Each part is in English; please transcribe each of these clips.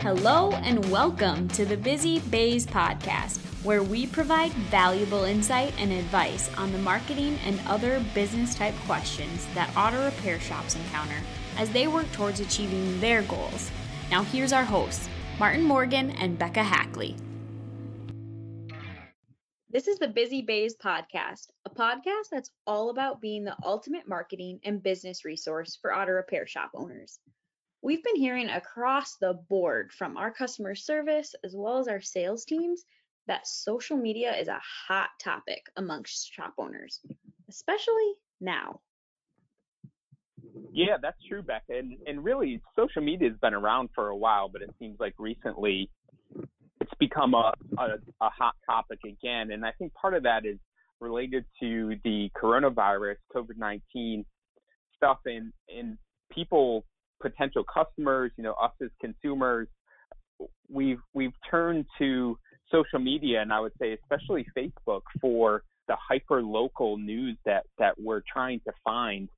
Hello and welcome to the Busy Bays podcast, where we provide valuable insight and advice on the marketing and other business type questions that auto repair shops encounter as they work towards achieving their goals. Now, here's our hosts, Martin Morgan and Becca Hackley. This is the Busy Bays podcast, a podcast that's all about being the ultimate marketing and business resource for auto repair shop owners. We've been hearing across the board from our customer service as well as our sales teams that social media is a hot topic amongst shop owners, especially now. Yeah, that's true, Becca. And, and really, social media has been around for a while, but it seems like recently it's become a, a, a hot topic again. And I think part of that is related to the coronavirus, COVID 19 stuff, and, and people potential customers, you know, us as consumers, we've we've turned to social media and I would say especially Facebook for the hyper local news that that we're trying to find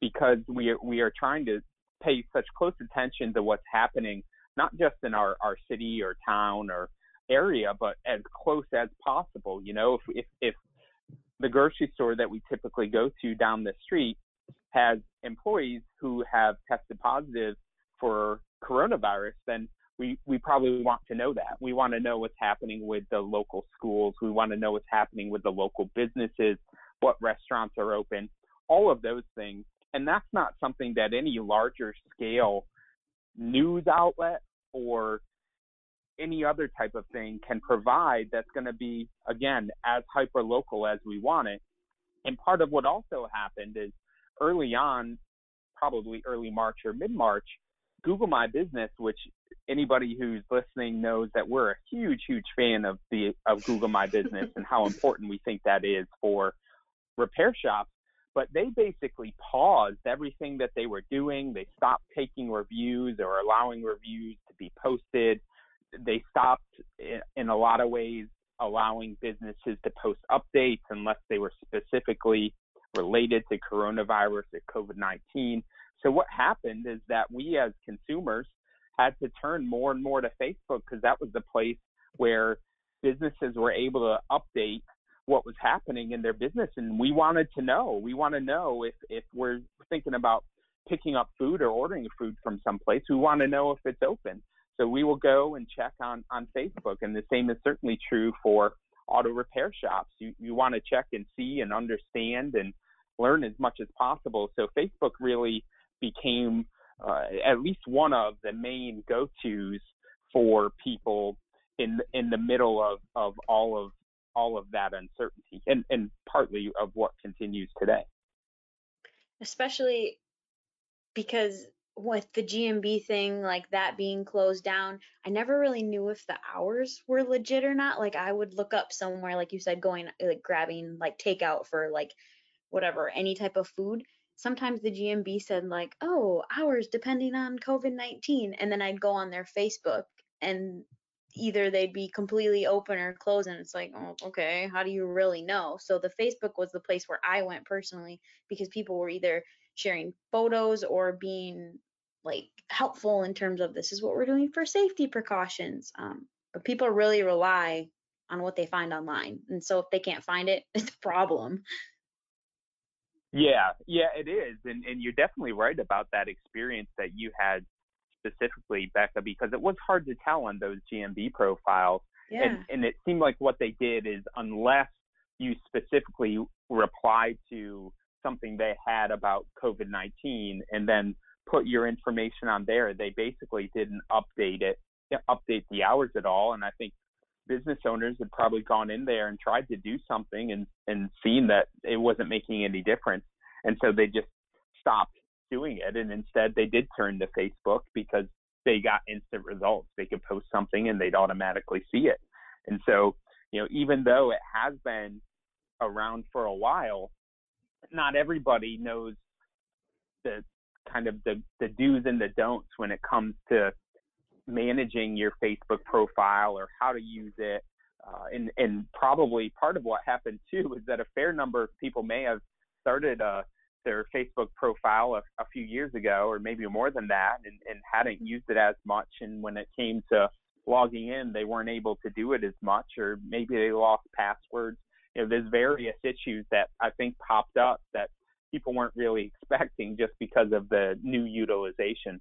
because we are, we are trying to pay such close attention to what's happening not just in our our city or town or area but as close as possible. You know if if if the grocery store that we typically go to down the street has employees who have tested positive for coronavirus, then we, we probably want to know that. We want to know what's happening with the local schools. We want to know what's happening with the local businesses, what restaurants are open, all of those things. And that's not something that any larger scale news outlet or any other type of thing can provide that's going to be, again, as hyper local as we want it. And part of what also happened is early on, probably early March or mid March, Google My Business, which anybody who's listening knows that we're a huge, huge fan of the of Google My Business and how important we think that is for repair shops. But they basically paused everything that they were doing. They stopped taking reviews or allowing reviews to be posted. They stopped, in a lot of ways, allowing businesses to post updates unless they were specifically related to coronavirus or COVID 19. So, what happened is that we as consumers had to turn more and more to Facebook because that was the place where businesses were able to update what was happening in their business. And we wanted to know we want to know if if we're thinking about picking up food or ordering food from someplace. We want to know if it's open. So we will go and check on on facebook and the same is certainly true for auto repair shops. You you want to check and see and understand and learn as much as possible. So Facebook really became uh, at least one of the main go-tos for people in in the middle of, of all of all of that uncertainty and, and partly of what continues today. Especially because with the GMB thing, like that being closed down, I never really knew if the hours were legit or not. Like I would look up somewhere, like you said, going like grabbing like takeout for like whatever, any type of food. Sometimes the GMB said like, oh, hours depending on COVID 19. And then I'd go on their Facebook and either they'd be completely open or closed and it's like oh, okay how do you really know so the facebook was the place where i went personally because people were either sharing photos or being like helpful in terms of this is what we're doing for safety precautions. Um, but people really rely on what they find online, and so if they can't find it, it's a problem. Yeah, yeah, it is, and and you're definitely right about that experience that you had specifically, Becca, because it was hard to tell on those GMB profiles. Yeah. And, and it seemed like what they did is unless you specifically replied to something they had about COVID 19 and then put your information on there. They basically didn't update it, update the hours at all. And I think business owners had probably gone in there and tried to do something and, and seen that it wasn't making any difference. And so they just stopped doing it. And instead, they did turn to Facebook because they got instant results. They could post something and they'd automatically see it. And so, you know, even though it has been around for a while, not everybody knows the kind of the, the do's and the don'ts when it comes to managing your Facebook profile or how to use it. Uh, and, and probably part of what happened too is that a fair number of people may have started a their Facebook profile a, a, few years ago, or maybe more than that, and, and hadn't used it as much. And when it came to logging in, they weren't able to do it as much, or maybe they lost passwords. You know, there's various issues that I think popped up that people weren't really expecting just because of the new utilization.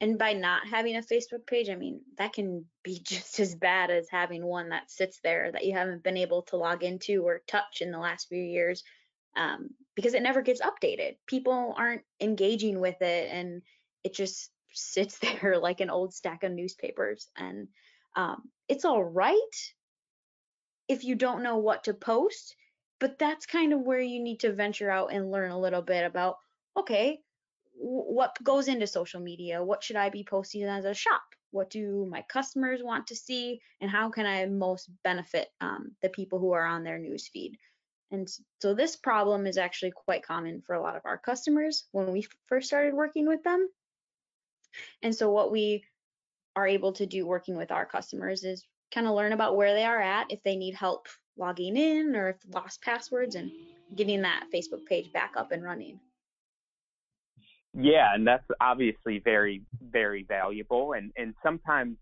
And by not having a Facebook page, I mean, that can be just as bad as having one that sits there that you haven't been able to log into or touch in the last few years um, because it never gets updated. People aren't engaging with it and it just sits there like an old stack of newspapers. And um, it's all right if you don't know what to post, but that's kind of where you need to venture out and learn a little bit about okay, what goes into social media? What should I be posting as a shop? What do my customers want to see? And how can I most benefit um, the people who are on their newsfeed? And so this problem is actually quite common for a lot of our customers when we first started working with them. And so what we are able to do working with our customers is kind of learn about where they are at, if they need help logging in or if lost passwords and getting that Facebook page back up and running. Yeah, and that's obviously very, very valuable. And and sometimes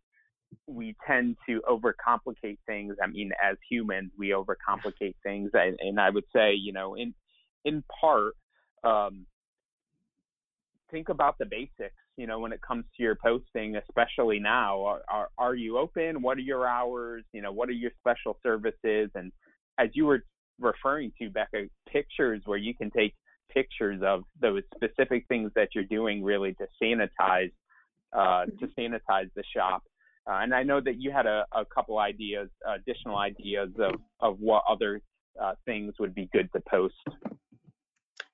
we tend to overcomplicate things. I mean, as humans, we overcomplicate things, and, and I would say, you know, in in part, um, think about the basics. You know, when it comes to your posting, especially now, are, are are you open? What are your hours? You know, what are your special services? And as you were referring to, Becca, pictures where you can take pictures of those specific things that you're doing, really to sanitize uh, to mm-hmm. sanitize the shop uh, and I know that you had a, a couple ideas, additional ideas of, of what other uh, things would be good to post.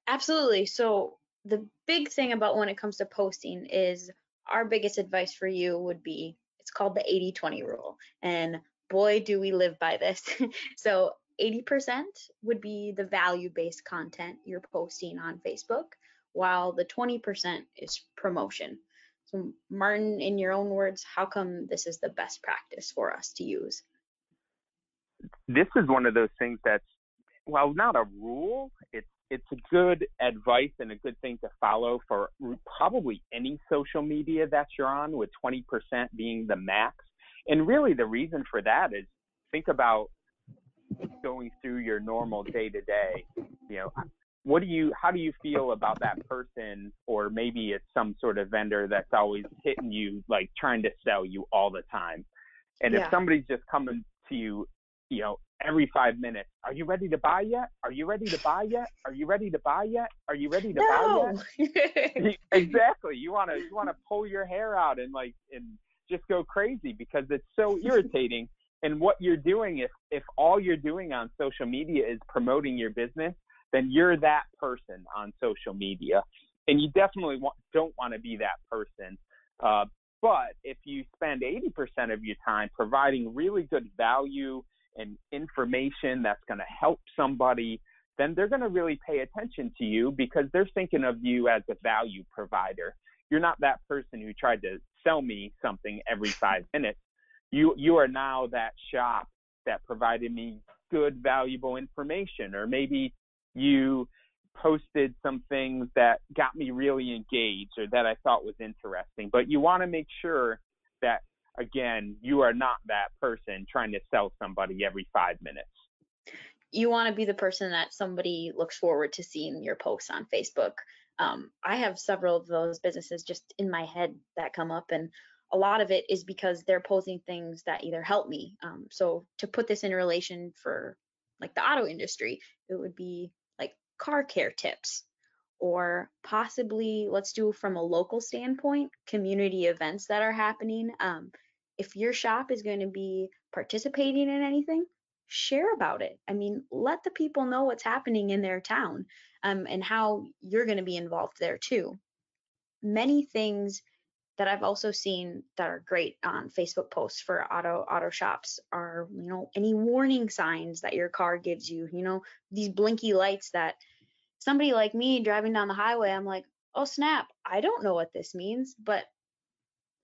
Absolutely. So the big thing about when it comes to posting is our biggest advice for you would be it's called the 80-20 rule. And boy, do we live by this. so 80% would be the value-based content you're posting on Facebook, while the 20% is promotion. So, Martin, in your own words, how come this is the best practice for us to use? This is one of those things that's, well, not a rule. It's it's a good advice and a good thing to follow for probably any social media that you're on, with 20% being the max. And really, the reason for that is think about going through your normal day to day. You know, what do you how do you feel about that person or maybe it's some sort of vendor that's always hitting you like trying to sell you all the time and yeah. if somebody's just coming to you you know every five minutes. Are you ready to buy yet? Are you ready to buy yet? Are you ready to buy yet? Are you ready to no. buy yet exactly. You want to you want to pull your hair out and like and just go crazy because it's so irritating. And what you're doing if if all you're doing on social media is promoting your business then you're that person on social media. And you definitely want, don't want to be that person. Uh, but if you spend 80% of your time providing really good value and information that's going to help somebody, then they're going to really pay attention to you because they're thinking of you as a value provider. You're not that person who tried to sell me something every five minutes. You you are now that shop that provided me good, valuable information, or maybe you posted some things that got me really engaged or that I thought was interesting. But you want to make sure that, again, you are not that person trying to sell somebody every five minutes. You want to be the person that somebody looks forward to seeing your posts on Facebook. Um, I have several of those businesses just in my head that come up, and a lot of it is because they're posting things that either help me. Um, so to put this in relation for like the auto industry, it would be like car care tips or possibly let's do from a local standpoint community events that are happening um, if your shop is going to be participating in anything share about it. I mean let the people know what's happening in their town um, and how you're going to be involved there too. Many things that I've also seen that are great on Facebook posts for auto auto shops are, you know, any warning signs that your car gives you, you know, these blinky lights that somebody like me driving down the highway, I'm like, oh snap, I don't know what this means, but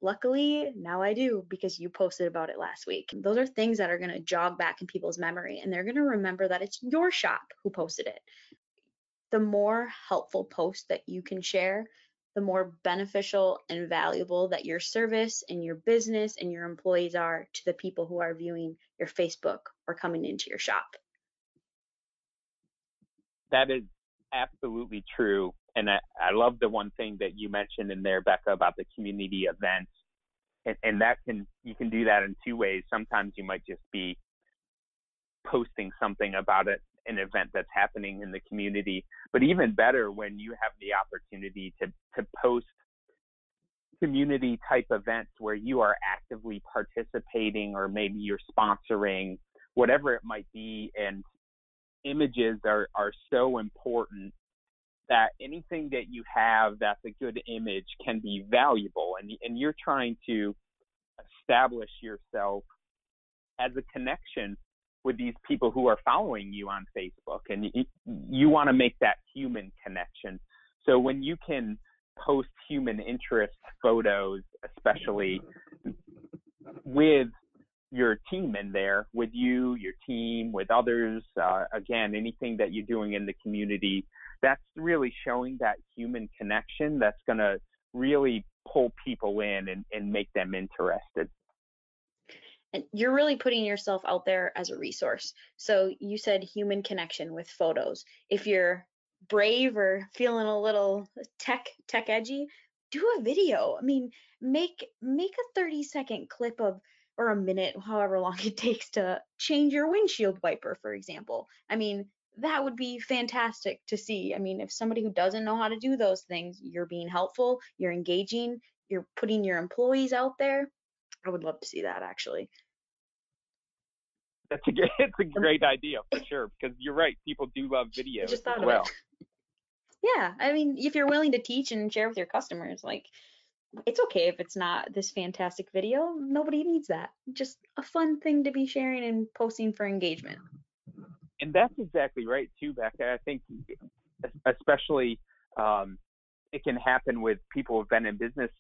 luckily now I do because you posted about it last week. Those are things that are going to jog back in people's memory and they're going to remember that it's your shop who posted it. the more helpful posts that you can share, the more beneficial and valuable that your service and your business and your employees are to the people who are viewing your Facebook or coming into your shop. That is absolutely true. And I, I love the one thing that you mentioned in there, Becca, about the community events. And, and that can, you can do that in two ways. Sometimes you might just be posting something about it an event that's happening in the community. But even better when you have the opportunity to to post community type events where you are actively participating or maybe you're sponsoring whatever it might be and images are are so important that anything that you have that's a good image can be valuable and and you're trying to establish yourself as a connection with these people who are following you on Facebook, and you, you want to make that human connection. So when you can post human interest photos, especially with your team in there, with you, your team, with others, uh, again, anything that you're doing in the community, that's really showing that human connection that's going to really pull people in and, and make them interested and you're really putting yourself out there as a resource. So you said human connection with photos. If you're brave or feeling a little tech tech edgy, do a video. I mean, make make a 30 second clip of or a minute, however long it takes to change your windshield wiper, for example. I mean, that would be fantastic to see. I mean, if somebody who doesn't know how to do those things, you're being helpful, you're engaging, you're putting your employees out there. I would love to see that actually. That's a it's a um, great idea for sure because you're right. People do love thought as well. Yeah, I mean, if you're willing to teach and share with your customers, like it's okay if it's not this fantastic video. Nobody needs that. Just a fun thing to be sharing and posting for engagement. And that's exactly right too, Becca. I think especially um, it can happen with people who've been in business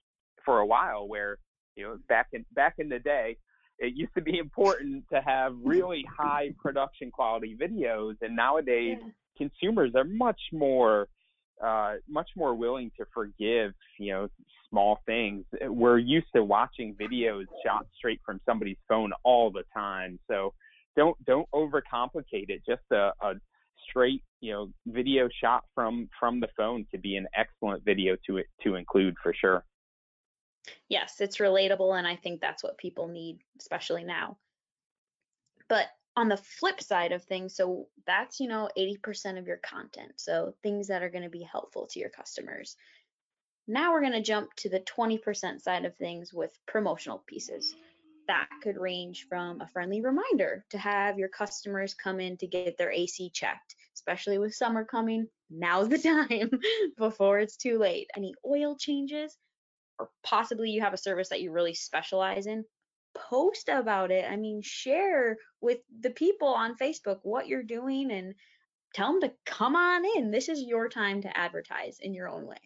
for a while, where you know back in back in the day, it used to be important to have really high production quality videos and nowadays yeah. consumers are much more uh, much more willing to forgive, you know, small things. We're used to watching videos shot straight from somebody's phone all the time. So don't don't overcomplicate it. Just a, a straight, you know, video shot from from the phone could be an excellent video to it to include for sure. Yes, it's relatable, and I think that's what people need, especially now. But on the flip side of things, so that's, you know, 80% of your content. So things that are going to be helpful to your customers. Now we're going to jump to the 20% side of things with promotional pieces. That could range from a friendly reminder to have your customers come in to get their AC checked, especially with summer coming. Now's the time before it's too late. Any oil changes, or possibly you have a service that you really specialize in, post about it. I mean, share with the people on Facebook what you're doing and tell them to come on in. This is your time to advertise in your own way.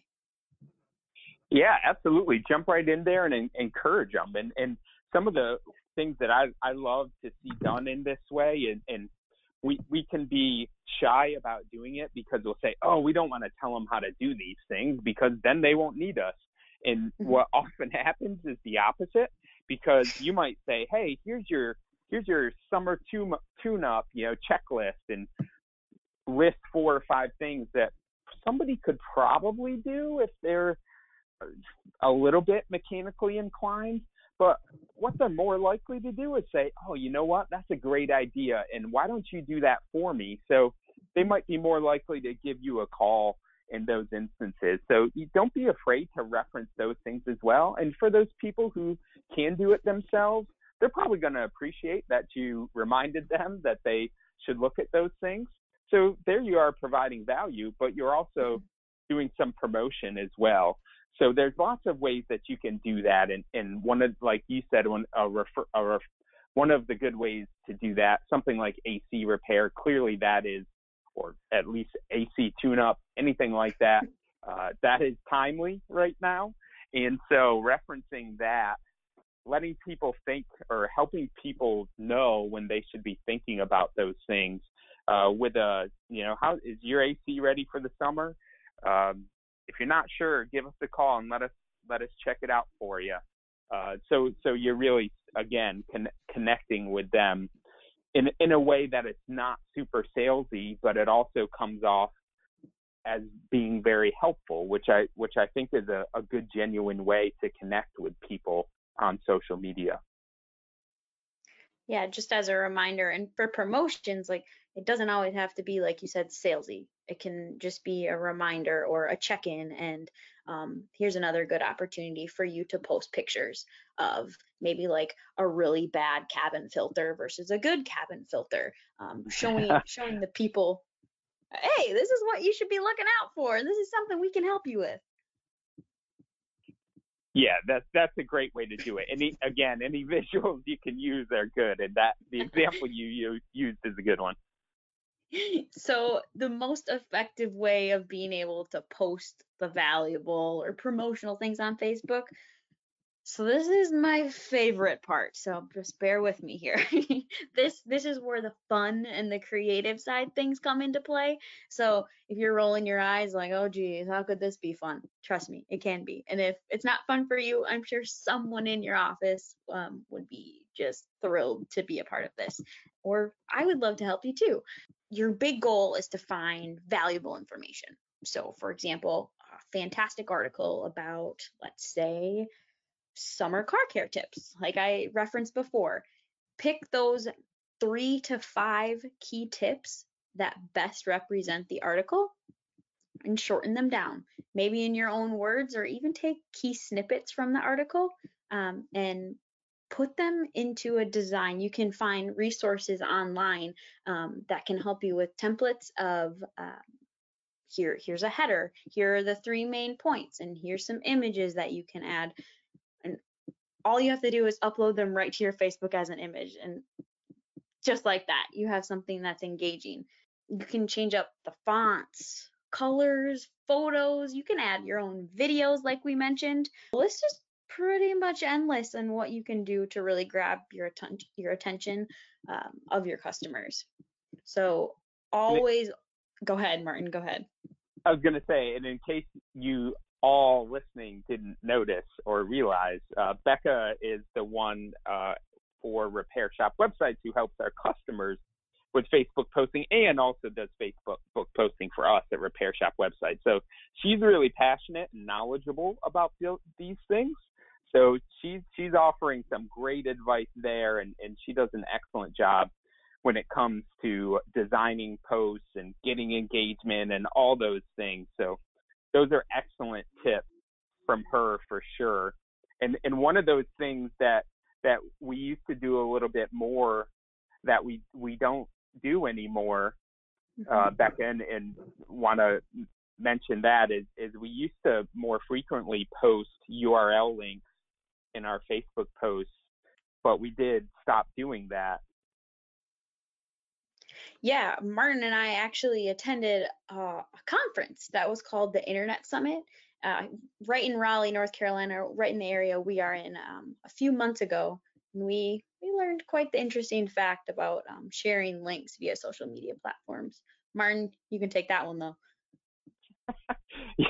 Yeah, absolutely. Jump right in there and encourage them. And and some of the things that I I love to see done in this way, and and we we can be shy about doing it because we'll say, oh, we don't want to tell them how to do these things because then they won't need us. And mm-hmm. what often happens is the opposite because you might say, "Hey, here's your here's your summer tune tune up, you know, checklist and list four or five things that somebody could probably do if they're a little bit mechanically inclined." But what they're more likely to do is say, "Oh, you know what? That's a great idea, and why don't you do that for me?" So they might be more likely to give you a call in those instances. So don't be afraid to reference those things as well. And for those people who can do it themselves, they're probably going to appreciate that you reminded them that they should look at those things. So there you are providing value, but you're also mm-hmm. doing some promotion as well. So there's lots of ways that you can do that. And, and one of, like you said, one, a refer, a ref, one of the good ways to do that, something like AC repair, clearly that is or at least AC tune up, anything like that, uh, that is timely right now. And so referencing that, letting people think or helping people know when they should be thinking about those things uh, with a you know how is your AC ready for the summer? Um, if you're not sure, give us a call and let us let us check it out for you. Uh, so so you're really again con- connecting with them in in a way that it's not super salesy, but it also comes off as being very helpful, which I which I think is a, a good genuine way to connect with people on social media. Yeah, just as a reminder, and for promotions, like it doesn't always have to be like you said salesy it can just be a reminder or a check-in and um, here's another good opportunity for you to post pictures of maybe like a really bad cabin filter versus a good cabin filter um, showing showing the people hey this is what you should be looking out for this is something we can help you with. Yeah that's that's a great way to do it any again any visuals you can use are good and that the example you, you used is a good one so the most effective way of being able to post the valuable or promotional things on Facebook. So this is my favorite part. So just bear with me here. this this is where the fun and the creative side things come into play. So if you're rolling your eyes like, "Oh geez, how could this be fun?" Trust me, it can be. And if it's not fun for you, I'm sure someone in your office um, would be just thrilled to be a part of this. Or I would love to help you too your big goal is to find valuable information. So, for example, a fantastic article about, let's say, summer car care tips, like I referenced before. Pick those three to five key tips that best represent the article and shorten them down, maybe in your own words, or even take key snippets from the article um, and put them into a design. You can find resources online um, that can help you with templates of uh, here, here's a header, here are the three main points, and here's some images that you can add. And all you have to do is upload them right to your Facebook as an image. And just like that, you have something that's engaging. You can change up the fonts, colors, photos. You can add your own videos, like we mentioned. Let's is pretty much endless in what you can do to really grab your attention your attention um, of your customers. So always go ahead, Martin. Go ahead. I was going to say, and in case you all listening didn't notice or realize, uh, Becca is the one uh, for Repair Shop websites who helps our customers with Facebook posting and also does Facebook book posting for us at Repair Shop website. So she's really passionate and knowledgeable about these things. So she's she's offering some great advice there, and and she does an excellent job when it comes to designing posts and getting engagement and all those things. So those are excellent tips from her for sure. And and one of those things that that we used to do a little bit more that we we don't do anymore, uh, mm-hmm. Becca, and, and want to mention that is is we used to more frequently post URL links in our Facebook posts, but we did stop doing that. Yeah, Martin and I actually attended uh, a conference that was called the Internet Summit, uh, right in Raleigh, North Carolina, right in the area we are in. Um, a few months ago, And we we learned quite the interesting fact about um, sharing links via social media platforms. Martin, you can take that one though. yeah.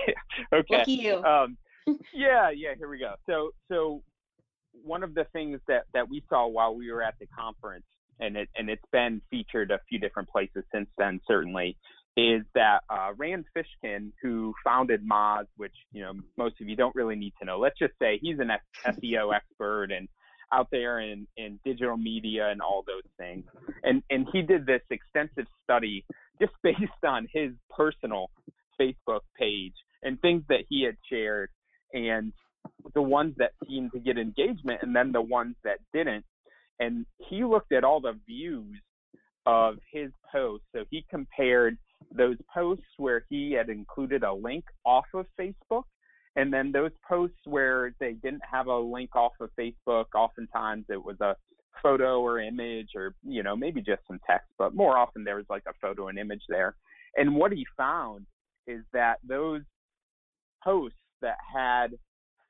Okay. Lucky you. Um, yeah. Yeah. Here we go. So so one of the things that that we saw while we were at the conference, and it and it's been featured a few different places since then, certainly, is that uh, Rand Fishkin, who founded Moz, which you know most of you don't really need to know. Let's just say he's an SEO expert and out there in, in digital media and all those things. And and he did this extensive study just based on his personal Facebook page and things that he had shared. And the ones that seemed to get engagement and then the ones that didn't. And he looked at all the views of his posts. So he compared those posts where he had included a link off of Facebook and then those posts where they didn't have a link off of Facebook, oftentimes it was a photo or image or, you know, maybe just some text, but more often there was like a photo and image there. And what he found is that those posts that had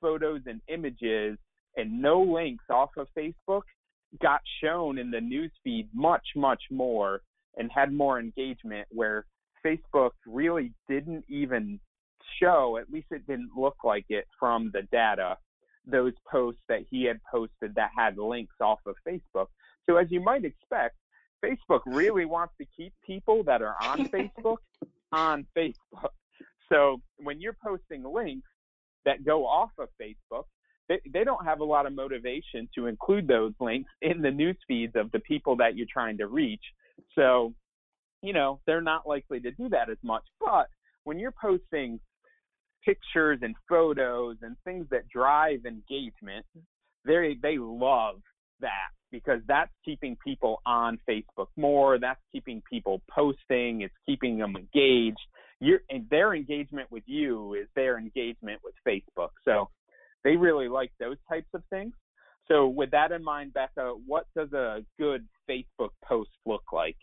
photos and images and no links off of Facebook got shown in the newsfeed much, much more and had more engagement where Facebook really didn't even show, at least it didn't look like it from the data, those posts that he had posted that had links off of Facebook. So as you might expect, Facebook really wants to keep people that are on Facebook on Facebook. So when you're posting links that go off of Facebook, they, they don't have a lot of motivation to include those links in the news feeds of the people that you're trying to reach. So, you know, they're not likely to do that as much. But when you're posting pictures and photos and things that drive engagement, they they love that because that's keeping people on Facebook more. That's keeping people posting. It's keeping them engaged. Your their engagement with you is their engagement with Facebook. So they really like those types of things. So with that in mind, Becca, what does a good Facebook post look like?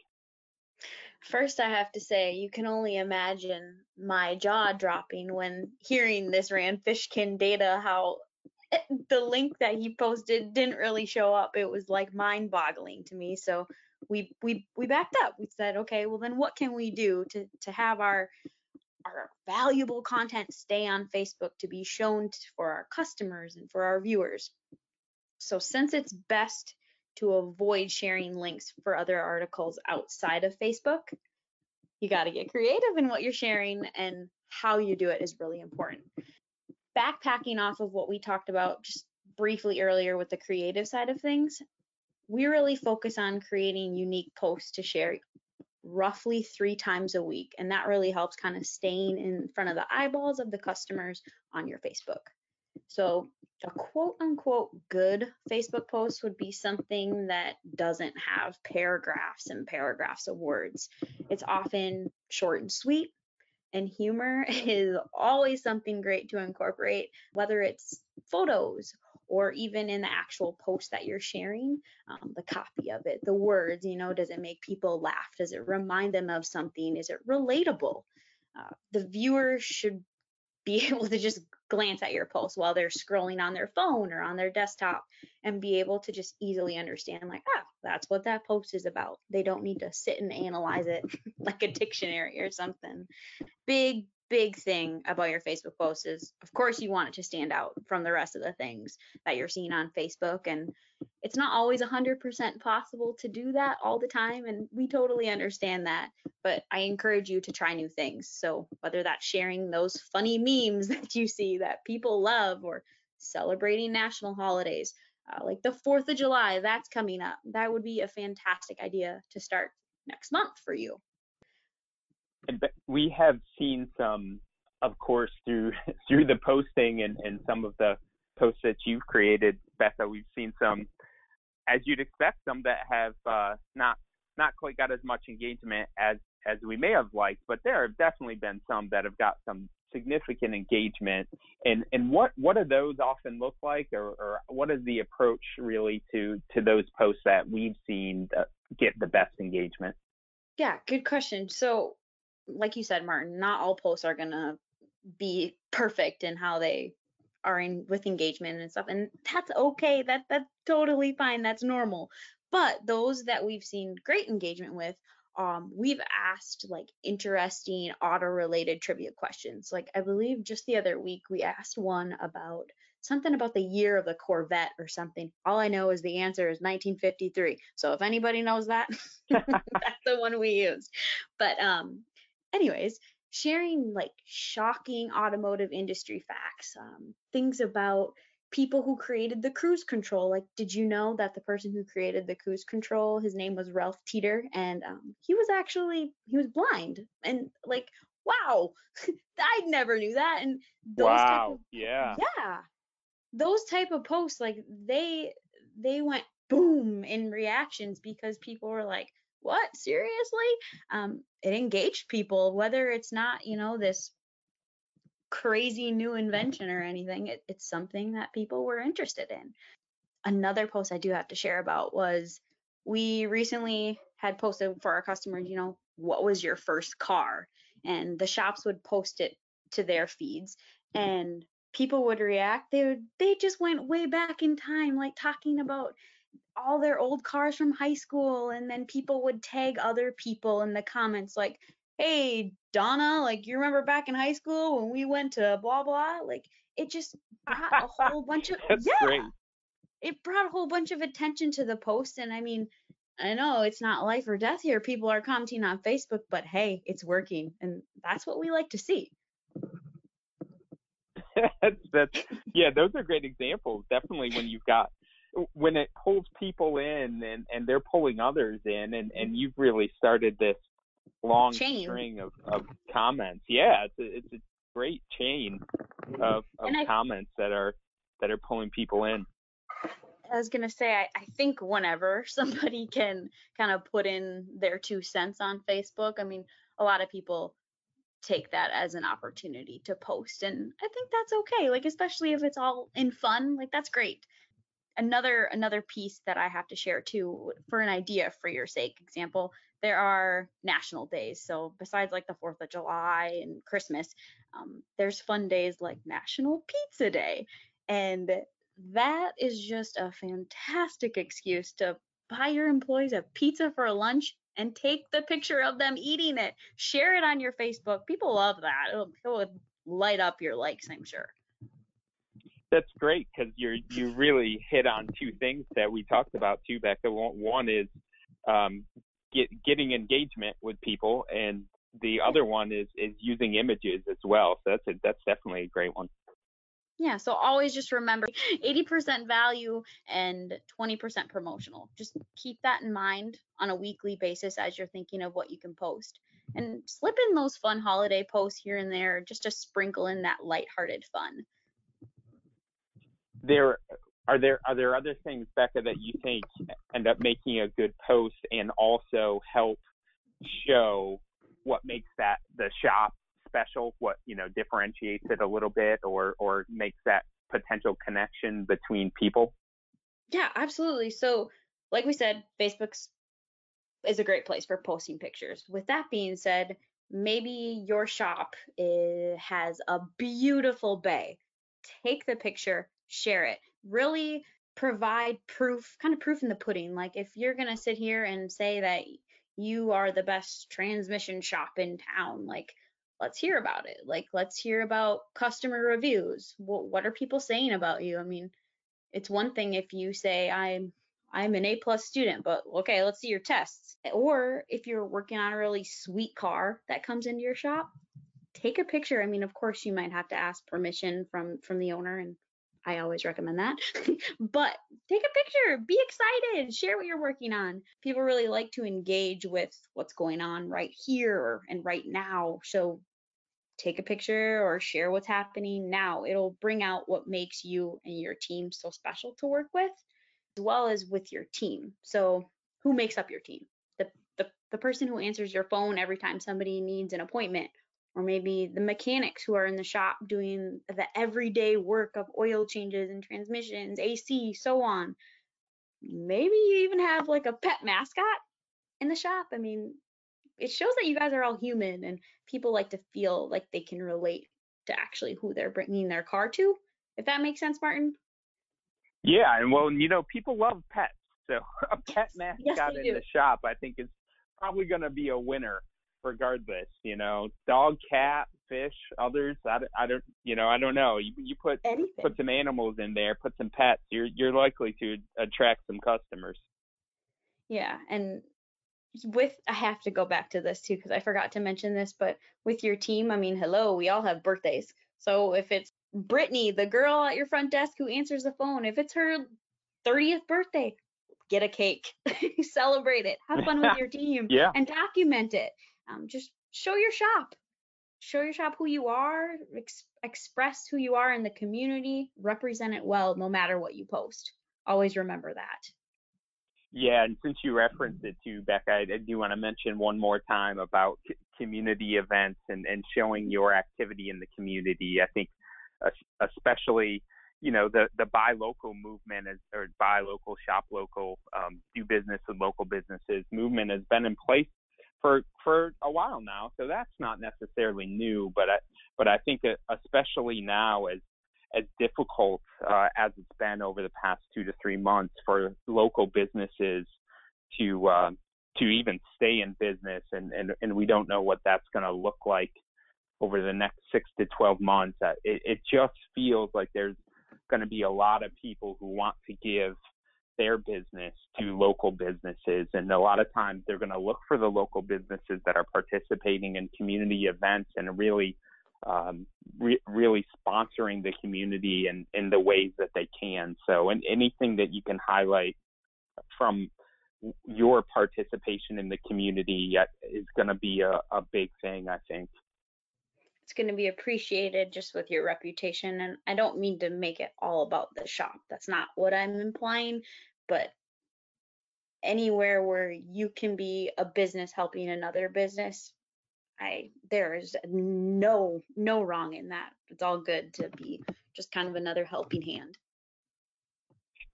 First, I have to say, you can only imagine my jaw dropping when hearing this Rand Fishkin data, how eh, the link that he posted didn't really show up. It was like mind boggling to me. So we we we backed up. We said, okay, well then what can we do to to have our our valuable content stay on Facebook to be shown for our customers and for our viewers. So since it's best to avoid sharing links for other articles outside of Facebook, you got to get creative in what you're sharing and how you do it is really important. Backpacking off of what we talked about just briefly earlier with the creative side of things, we really focus on creating unique posts to share roughly three times a week. And that really helps kind of staying in front of the eyeballs of the customers on your Facebook. So a quote unquote good Facebook post would be something that doesn't have paragraphs and paragraphs of words. It's often short and sweet, and humor is always something great to incorporate, whether it's photos or even in the actual post that you're sharing, um, the copy of it, the words, you know, does it make people laugh? Does it remind them of something? Is it relatable? Uh, the viewer should be able to just glance at your post while they're scrolling on their phone or on their desktop and be able to just easily understand like ah that's what that post is about they don't need to sit and analyze it like a dictionary or something big big thing about your Facebook post is, of course, you want it to stand out from the rest of the things that you're seeing on Facebook. And it's not always 100% possible to do that all the time. And we totally understand that. But I encourage you to try new things. So, whether that's sharing those funny memes that you see that people love or celebrating national holidays, uh, like the 4th of July, that's coming up. That would be a fantastic idea to start next month for you we have seen some, of course, through through the posting and, and some of the posts that you've created, Becca. We've seen some, as you'd expect, some that have uh, not not quite got as much engagement as as we may have liked, but there have definitely been some that have got some significant engagement. And and what what do those often look like, or, or what is the approach really to to those posts that we've seen get the best engagement? Yeah, good question. So like you said, Martin, not all posts are gonna be perfect in how they are in with engagement and stuff, and that's okay. That that's totally fine. That's normal. But those that we've seen great engagement with, um, we've asked like interesting auto-related trivia questions. Like I believe just the other week we asked one about something about the year of the Corvette or something. All I know is the answer is 1953. So if anybody knows that, that's the one we used. But um, anyways, sharing like shocking automotive industry facts, um, things about people who created the cruise control. Like, did you know that the person who created the cruise control, his name was Ralph Teetor, and um, he was actually he was blind, and like, wow, I never knew that. And those wow, of, yeah, yeah, those type of posts, like they they went boom in reactions because people were like, what? Seriously? Um, it engaged people whether it's not you know this crazy new invention or anything it, it's something that people were interested in. Another post i do have to share about was we recently had posted for our customers you know what was your first car? And the shops would post it to their feeds and people would react they would they just went way back in time like talking about all their old cars from high school and then people would tag other people in the comments like hey donna like you remember back in high school when we went to blah blah like it just brought a whole bunch of That's yeah great. it brought a whole bunch of attention to the post and i mean i know it's not life or death here people are commenting on facebook but hey it's working and that's what we like to see that's, that's yeah, those are great examples. Definitely when you've got when it pulls people in and and they're pulling others in and and mm-hmm. you've really started this long Chain. string of of comments. Yeah, it's a, it's a great chain of of I- comments that are that are pulling people in. I was gonna say, I, I think whenever somebody can kind of put in their two cents on Facebook, I mean, a lot of people take that as an opportunity to post, and I think that's okay. Like, especially if it's all in fun, like that's great. Another another piece that I have to share too, for an idea for your sake, example, there are national days. So besides like the Fourth of July and Christmas, um, there's fun days like National Pizza Day, and that is just a fantastic excuse to buy your employees a pizza for lunch and take the picture of them eating it. Share it on your Facebook. People love that. It'll, it would light up your likes, I'm sure. That's great because you're you really hit on two things that we talked about too, Becca. One, one is um, get, getting engagement with people, and the other one is is using images as well. So that's a, that's definitely a great one. Yeah, so always just remember 80% value and 20% promotional. Just keep that in mind on a weekly basis as you're thinking of what you can post. And slip in those fun holiday posts here and there just to sprinkle in that lighthearted fun. There are there are there other things, Becca, that you think end up making a good post and also help show what makes that the shop special, what you know differentiates it a little bit, or or makes that potential connection between people. Yeah, absolutely. So, like we said, Facebook's is a great place for posting pictures. With that being said, maybe your shop eh, has a beautiful bay. Take the picture, share it. Really provide proof, kind of proof in the pudding. Like if you're going to sit here and say that you are the best transmission shop in town, like let's hear about it. Like let's hear about customer reviews. What what are people saying about you? I mean, it's one thing if you say I'm I'm an A plus student, but okay, let's see your tests. Or if you're working on a really sweet car that comes into your shop, take a picture. I mean, of course, you might have to ask permission from from the owner, and I always recommend that. but take a picture, be excited, share what you're working on. People really like to engage with what's going on right here and right now. So take a picture or share what's happening now. It'll bring out what makes you and your team so special to work with, as well as with your team. So, who makes up your team? The, the, the person who answers your phone every time somebody needs an appointment, or maybe the mechanics who are in the shop doing the everyday work of oil changes and transmissions, AC, so on. Maybe you even have like a pet mascot in the shop. I mean, it shows that you guys are all human and people like to feel like they can relate to actually who they're bringing their car to. If that makes sense, Martin. Yeah, and well, you know, people love pets, so a pet mascot Yes, in do. the shop, I think, is probably going to be a winner, regardless. You know, dog, cat, fish, others. I, don't- I don't, you know, I don't know. You you put Anything. put some animals in there, put some pets. You're you're likely to attract some customers. Yeah, and with I have to go back to this too because I forgot to mention this, but with your team, I mean, hello, we all have birthdays. So if it's Brittany, the girl at your front desk who answers the phone, if it's her 30th birthday, get a cake, celebrate it, have fun with your team, Yeah. and document it. Um, just show your shop, show your shop who you are, ex- express who you are in the community, represent it well, no matter what you post. Always remember that. Yeah, and since you referenced it too, Becca, I, I do want to mention one more time about c- community events and, and showing your activity in the community. I think, especially, you know, the the buy local movement is, or buy local, shop local, um, do business with local businesses movement has been in place for for a while now. So that's not necessarily new, but I but I think especially now as as difficult uh, as it's been over over the past two to three months for local businesses to uh, to even stay in business, and and and we don't know what that's going to look like over the next six to twelve months. Uh, it, it just feels like there's going to be a lot of people who want to give their business to local businesses. And a lot of times they're going to look for the local businesses that are participating in community events and really, um, re- really sponsoring the community in, in the ways that they can. So, and anything that you can highlight from your participation in the community is going to be a, a big thing, I think it's going to be appreciated just with your reputation. And I don't mean to make it all about the shop. That's not what I'm implying, but anywhere where you can be a business helping another business, I there is no no wrong in that. It's all good to be just kind of another helping hand.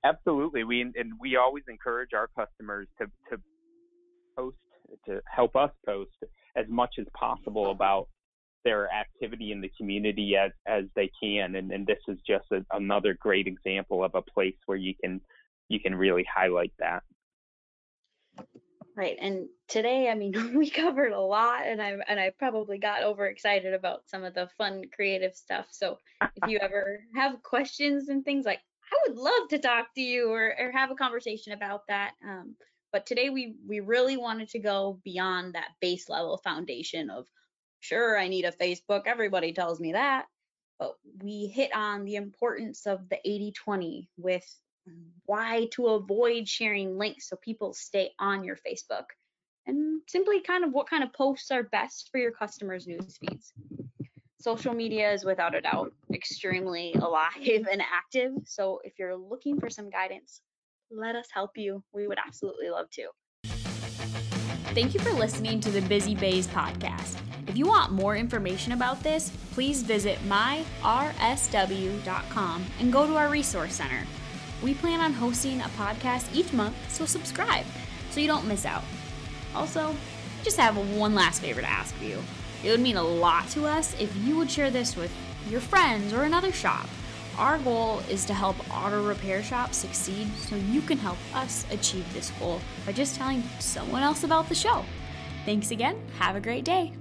Absolutely. We and we always encourage our customers to to post to help us post as much as possible about their activity in the community as as they can. And, and this is just a, another great example of a place where you can you can really highlight that. Right. And today i mean we covered a lot and i and i probably got overexcited about some of the fun creative stuff. So if you ever have questions and things like i would love to talk to you or, or have a conversation about that um, but today we we really wanted to go beyond that base level foundation of Sure, I need a Facebook. Everybody tells me that. But we hit on the importance of the 80 20 with why to avoid sharing links so people stay on your Facebook and simply kind of what kind of posts are best for your customers' news feeds. Social media is without a doubt extremely alive and active. So if you're looking for some guidance, let us help you. We would absolutely love to. Thank you for listening to the Busy Bays podcast. If you want more information about this, please visit myrsw.com and go to our resource center. We plan on hosting a podcast each month, so subscribe so you don't miss out. Also, just have one last favor to ask of you. It would mean a lot to us if you would share this with your friends or another shop. Our goal is to help auto repair shops succeed so you can help us achieve this goal by just telling someone else about the show. Thanks again. Have a great day.